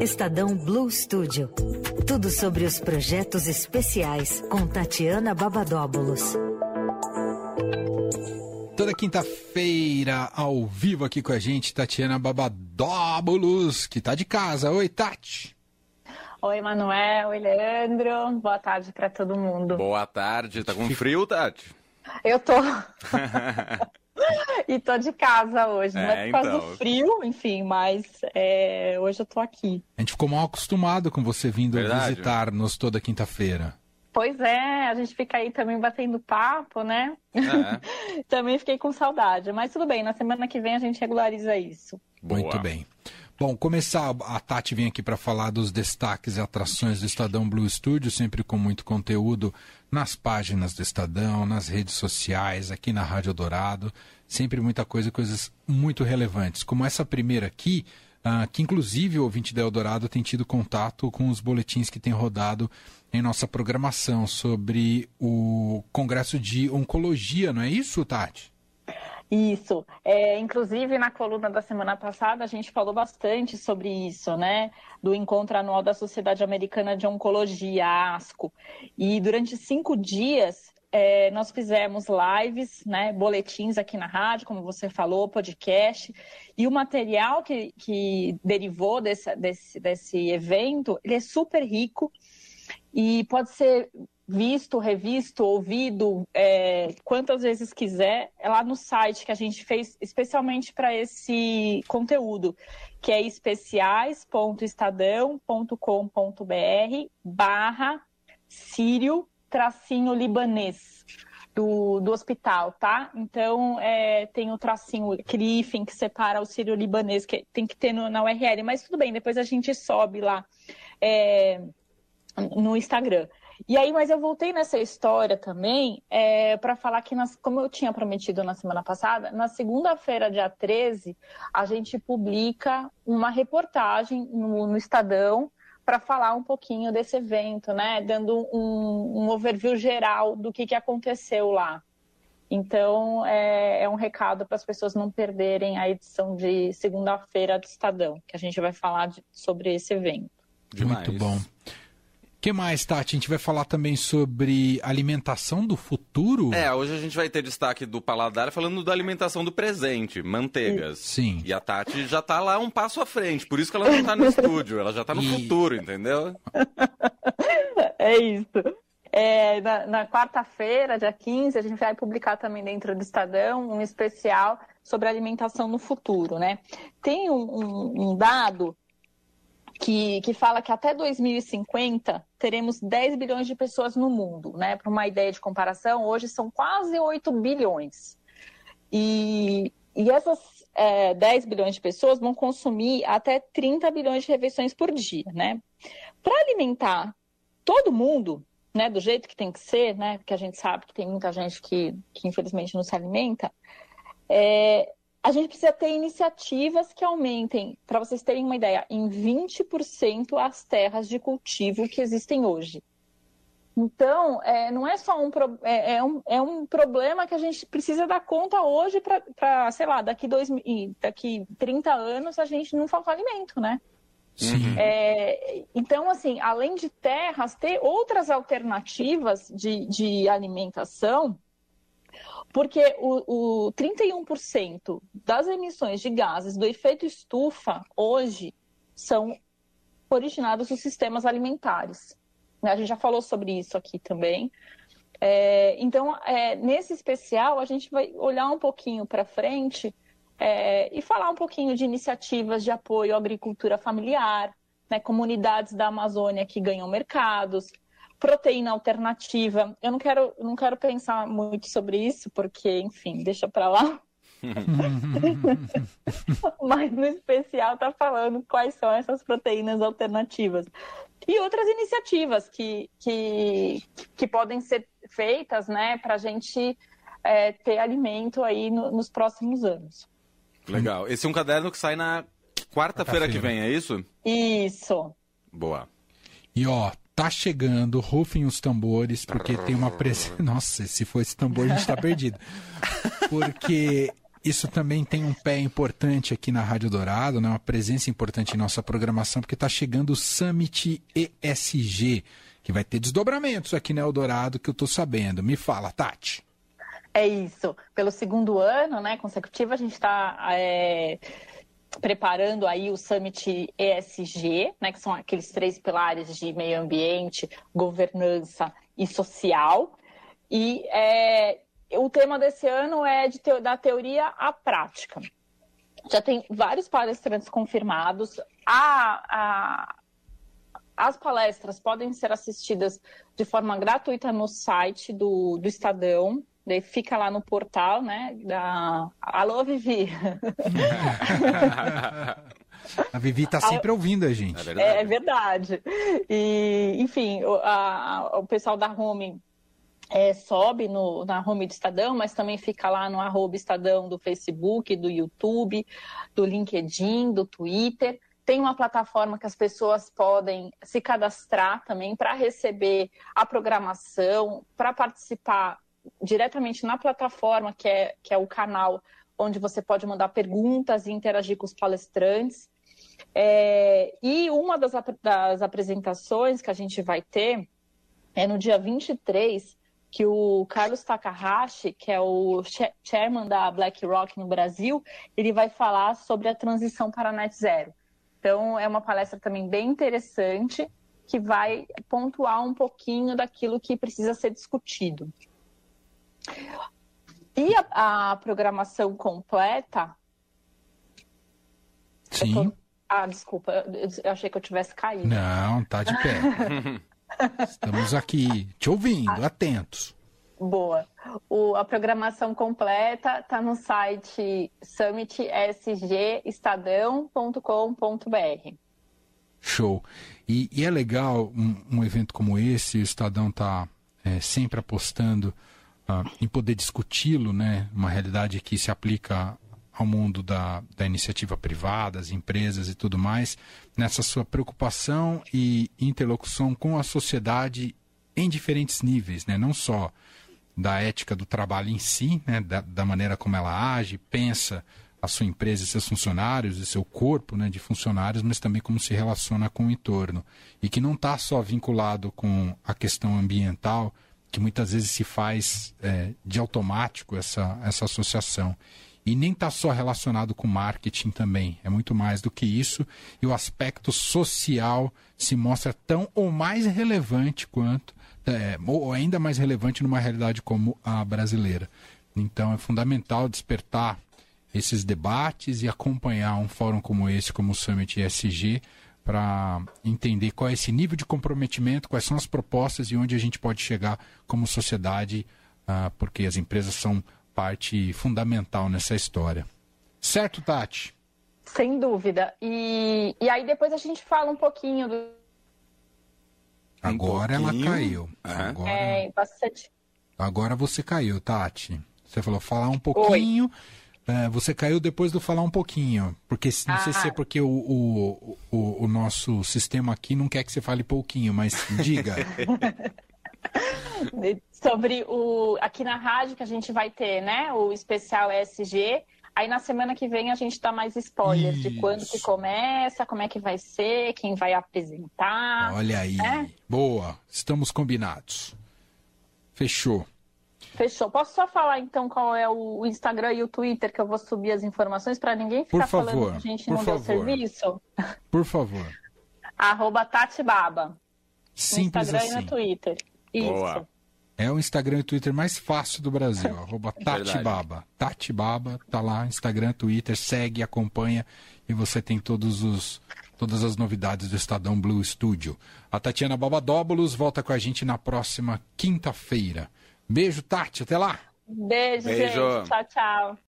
Estadão Blue Studio. Tudo sobre os projetos especiais com Tatiana Babadóbulos. Toda quinta-feira, ao vivo aqui com a gente, Tatiana Babadóbulos, que tá de casa. Oi, Tati. Oi, Manuel. Oi, Leandro. Boa tarde para todo mundo. Boa tarde. Tá com frio, Tati? Eu tô. e tô de casa hoje. É, não é por causa então. do frio, enfim, mas é, hoje eu tô aqui. A gente ficou mal acostumado com você vindo Verdade. visitar-nos toda quinta-feira. Pois é, a gente fica aí também batendo papo, né? É. também fiquei com saudade. Mas tudo bem, na semana que vem a gente regulariza isso. Boa. Muito bem. Bom, começar, a Tati vem aqui para falar dos destaques e atrações do Estadão Blue Studio, sempre com muito conteúdo nas páginas do Estadão, nas redes sociais, aqui na Rádio Dourado, sempre muita coisa, coisas muito relevantes. Como essa primeira aqui, uh, que inclusive o ouvinte da Eldorado tem tido contato com os boletins que tem rodado em nossa programação sobre o Congresso de Oncologia, não é isso, Tati? Isso. É, inclusive, na coluna da semana passada, a gente falou bastante sobre isso, né? Do encontro anual da Sociedade Americana de Oncologia, ASCO. E durante cinco dias, é, nós fizemos lives, né, boletins aqui na rádio, como você falou, podcast, e o material que, que derivou desse, desse, desse evento, ele é super rico e pode ser visto, revisto, ouvido, é, quantas vezes quiser, é lá no site que a gente fez especialmente para esse conteúdo, que é especiais.estadão.com.br barra sírio tracinho libanês. Do, do hospital, tá? Então, é, tem o tracinho, hífen que separa o sírio libanês, que tem que ter no, na URL, mas tudo bem, depois a gente sobe lá é, no Instagram. E aí, mas eu voltei nessa história também é, para falar que, nas, como eu tinha prometido na semana passada, na segunda-feira, dia 13, a gente publica uma reportagem no, no Estadão para falar um pouquinho desse evento, né? Dando um, um overview geral do que, que aconteceu lá. Então, é, é um recado para as pessoas não perderem a edição de segunda-feira do Estadão, que a gente vai falar de, sobre esse evento. Demais. Muito bom que mais, Tati? A gente vai falar também sobre alimentação do futuro? É, hoje a gente vai ter destaque do paladar falando da alimentação do presente, manteigas. Sim. E a Tati já tá lá um passo à frente, por isso que ela não tá no estúdio, ela já tá no e... futuro, entendeu? É isso. É, na, na quarta-feira, dia 15, a gente vai publicar também dentro do Estadão um especial sobre alimentação no futuro, né? Tem um, um, um dado que, que fala que até 2050 teremos 10 bilhões de pessoas no mundo, né? Para uma ideia de comparação, hoje são quase 8 bilhões. E, e essas é, 10 bilhões de pessoas vão consumir até 30 bilhões de refeições por dia, né? Para alimentar todo mundo, né, do jeito que tem que ser, né? Porque a gente sabe que tem muita gente que, que infelizmente não se alimenta. É, a gente precisa ter iniciativas que aumentem, para vocês terem uma ideia, em 20% as terras de cultivo que existem hoje. Então, é, não é só um, é, é, um, é um problema que a gente precisa dar conta hoje para, sei lá, daqui, dois, daqui 30 anos a gente não falta alimento, né? Sim. É, então, assim, além de terras, ter outras alternativas de, de alimentação porque o, o 31% das emissões de gases do efeito estufa hoje são originadas dos sistemas alimentares. Né? A gente já falou sobre isso aqui também. É, então, é, nesse especial, a gente vai olhar um pouquinho para frente é, e falar um pouquinho de iniciativas de apoio à agricultura familiar, né, comunidades da Amazônia que ganham mercados, proteína alternativa. Eu não quero, não quero pensar muito sobre isso, porque, enfim, deixa para lá. Mas no especial está falando quais são essas proteínas alternativas. E outras iniciativas que, que, que podem ser feitas né, para a gente é, ter alimento aí no, nos próximos anos. Legal. Esse é um caderno que sai na quarta-feira que vem, é isso? Isso. Boa. E ó, tá chegando, rufem os tambores, porque tem uma presença. Nossa, se for esse tambor, a gente tá perdido. Porque isso também tem um pé importante aqui na Rádio Dourado, né? uma presença importante em nossa programação, porque está chegando o Summit ESG, que vai ter desdobramentos aqui na Eldorado, que eu estou sabendo. Me fala, Tati. É isso. Pelo segundo ano né, consecutivo, a gente está é, preparando aí o Summit ESG, né, que são aqueles três pilares de meio ambiente, governança e social. E é, o tema desse ano é de te, da teoria à prática. Já tem vários palestrantes confirmados. A, a, as palestras podem ser assistidas de forma gratuita no site do, do Estadão. Daí fica lá no portal, né? Da... Alô, Vivi! A Vivi está sempre ouvindo a gente. É verdade. É verdade. E, enfim, o, a, o pessoal da Home é, sobe no, na home do Estadão, mas também fica lá no arroba Estadão do Facebook, do YouTube, do LinkedIn, do Twitter. Tem uma plataforma que as pessoas podem se cadastrar também para receber a programação, para participar diretamente na plataforma, que é, que é o canal onde você pode mandar perguntas e interagir com os palestrantes. É, e uma das, das apresentações que a gente vai ter é no dia 23, que o Carlos Takahashi, que é o chairman da BlackRock no Brasil, ele vai falar sobre a transição para a net zero. Então, é uma palestra também bem interessante, que vai pontuar um pouquinho daquilo que precisa ser discutido. E a, a programação completa. Sim. Tô... Ah, desculpa, eu, achei que eu tivesse caído. Não, tá de pé. Estamos aqui te ouvindo, ah, atentos. Boa. O, a programação completa está no site summitsgestadão.com.br. Show. E, e, é legal um, um, evento como esse, o Estadão está é, sempre apostando uh, em poder discuti-lo, né? Uma realidade que se aplica ao mundo da, da iniciativa privada, as empresas e tudo mais, nessa sua preocupação e interlocução com a sociedade em diferentes níveis, né? não só da ética do trabalho em si, né? da, da maneira como ela age, pensa a sua empresa e seus funcionários e seu corpo né, de funcionários, mas também como se relaciona com o entorno. E que não está só vinculado com a questão ambiental, que muitas vezes se faz é, de automático essa, essa associação. E nem está só relacionado com marketing também, é muito mais do que isso. E o aspecto social se mostra tão ou mais relevante quanto, é, ou ainda mais relevante numa realidade como a brasileira. Então é fundamental despertar esses debates e acompanhar um fórum como esse, como o Summit ESG, para entender qual é esse nível de comprometimento, quais são as propostas e onde a gente pode chegar como sociedade, uh, porque as empresas são parte fundamental nessa história. Certo, Tati? Sem dúvida. E, e aí depois a gente fala um pouquinho do. Agora um ela caiu. Agora... É, bastante. Agora você caiu, Tati. Você falou falar um pouquinho. É, você caiu depois do falar um pouquinho. Porque não ah. sei se é ah. porque o, o, o, o nosso sistema aqui não quer que você fale pouquinho, mas diga. sobre o aqui na rádio que a gente vai ter, né? O especial ESG. Aí na semana que vem a gente dá mais spoilers Isso. de quando que começa, como é que vai ser, quem vai apresentar. Olha aí. Né? Boa, estamos combinados. Fechou. Fechou. Posso só falar então qual é o Instagram e o Twitter que eu vou subir as informações para ninguém ficar favor, falando que a gente não favor. deu serviço? Por favor. Arroba Tatibaba. Simples no Instagram assim. e no Twitter. Isso. Boa. É o Instagram e Twitter mais fácil do Brasil, arroba Tatibaba. Tatibaba, tá lá, Instagram, Twitter, segue, acompanha e você tem todos os, todas as novidades do Estadão Blue Studio. A Tatiana Babadóbulos volta com a gente na próxima quinta-feira. Beijo, Tati, até lá! Beijo, Beijo. gente. Tchau, tchau.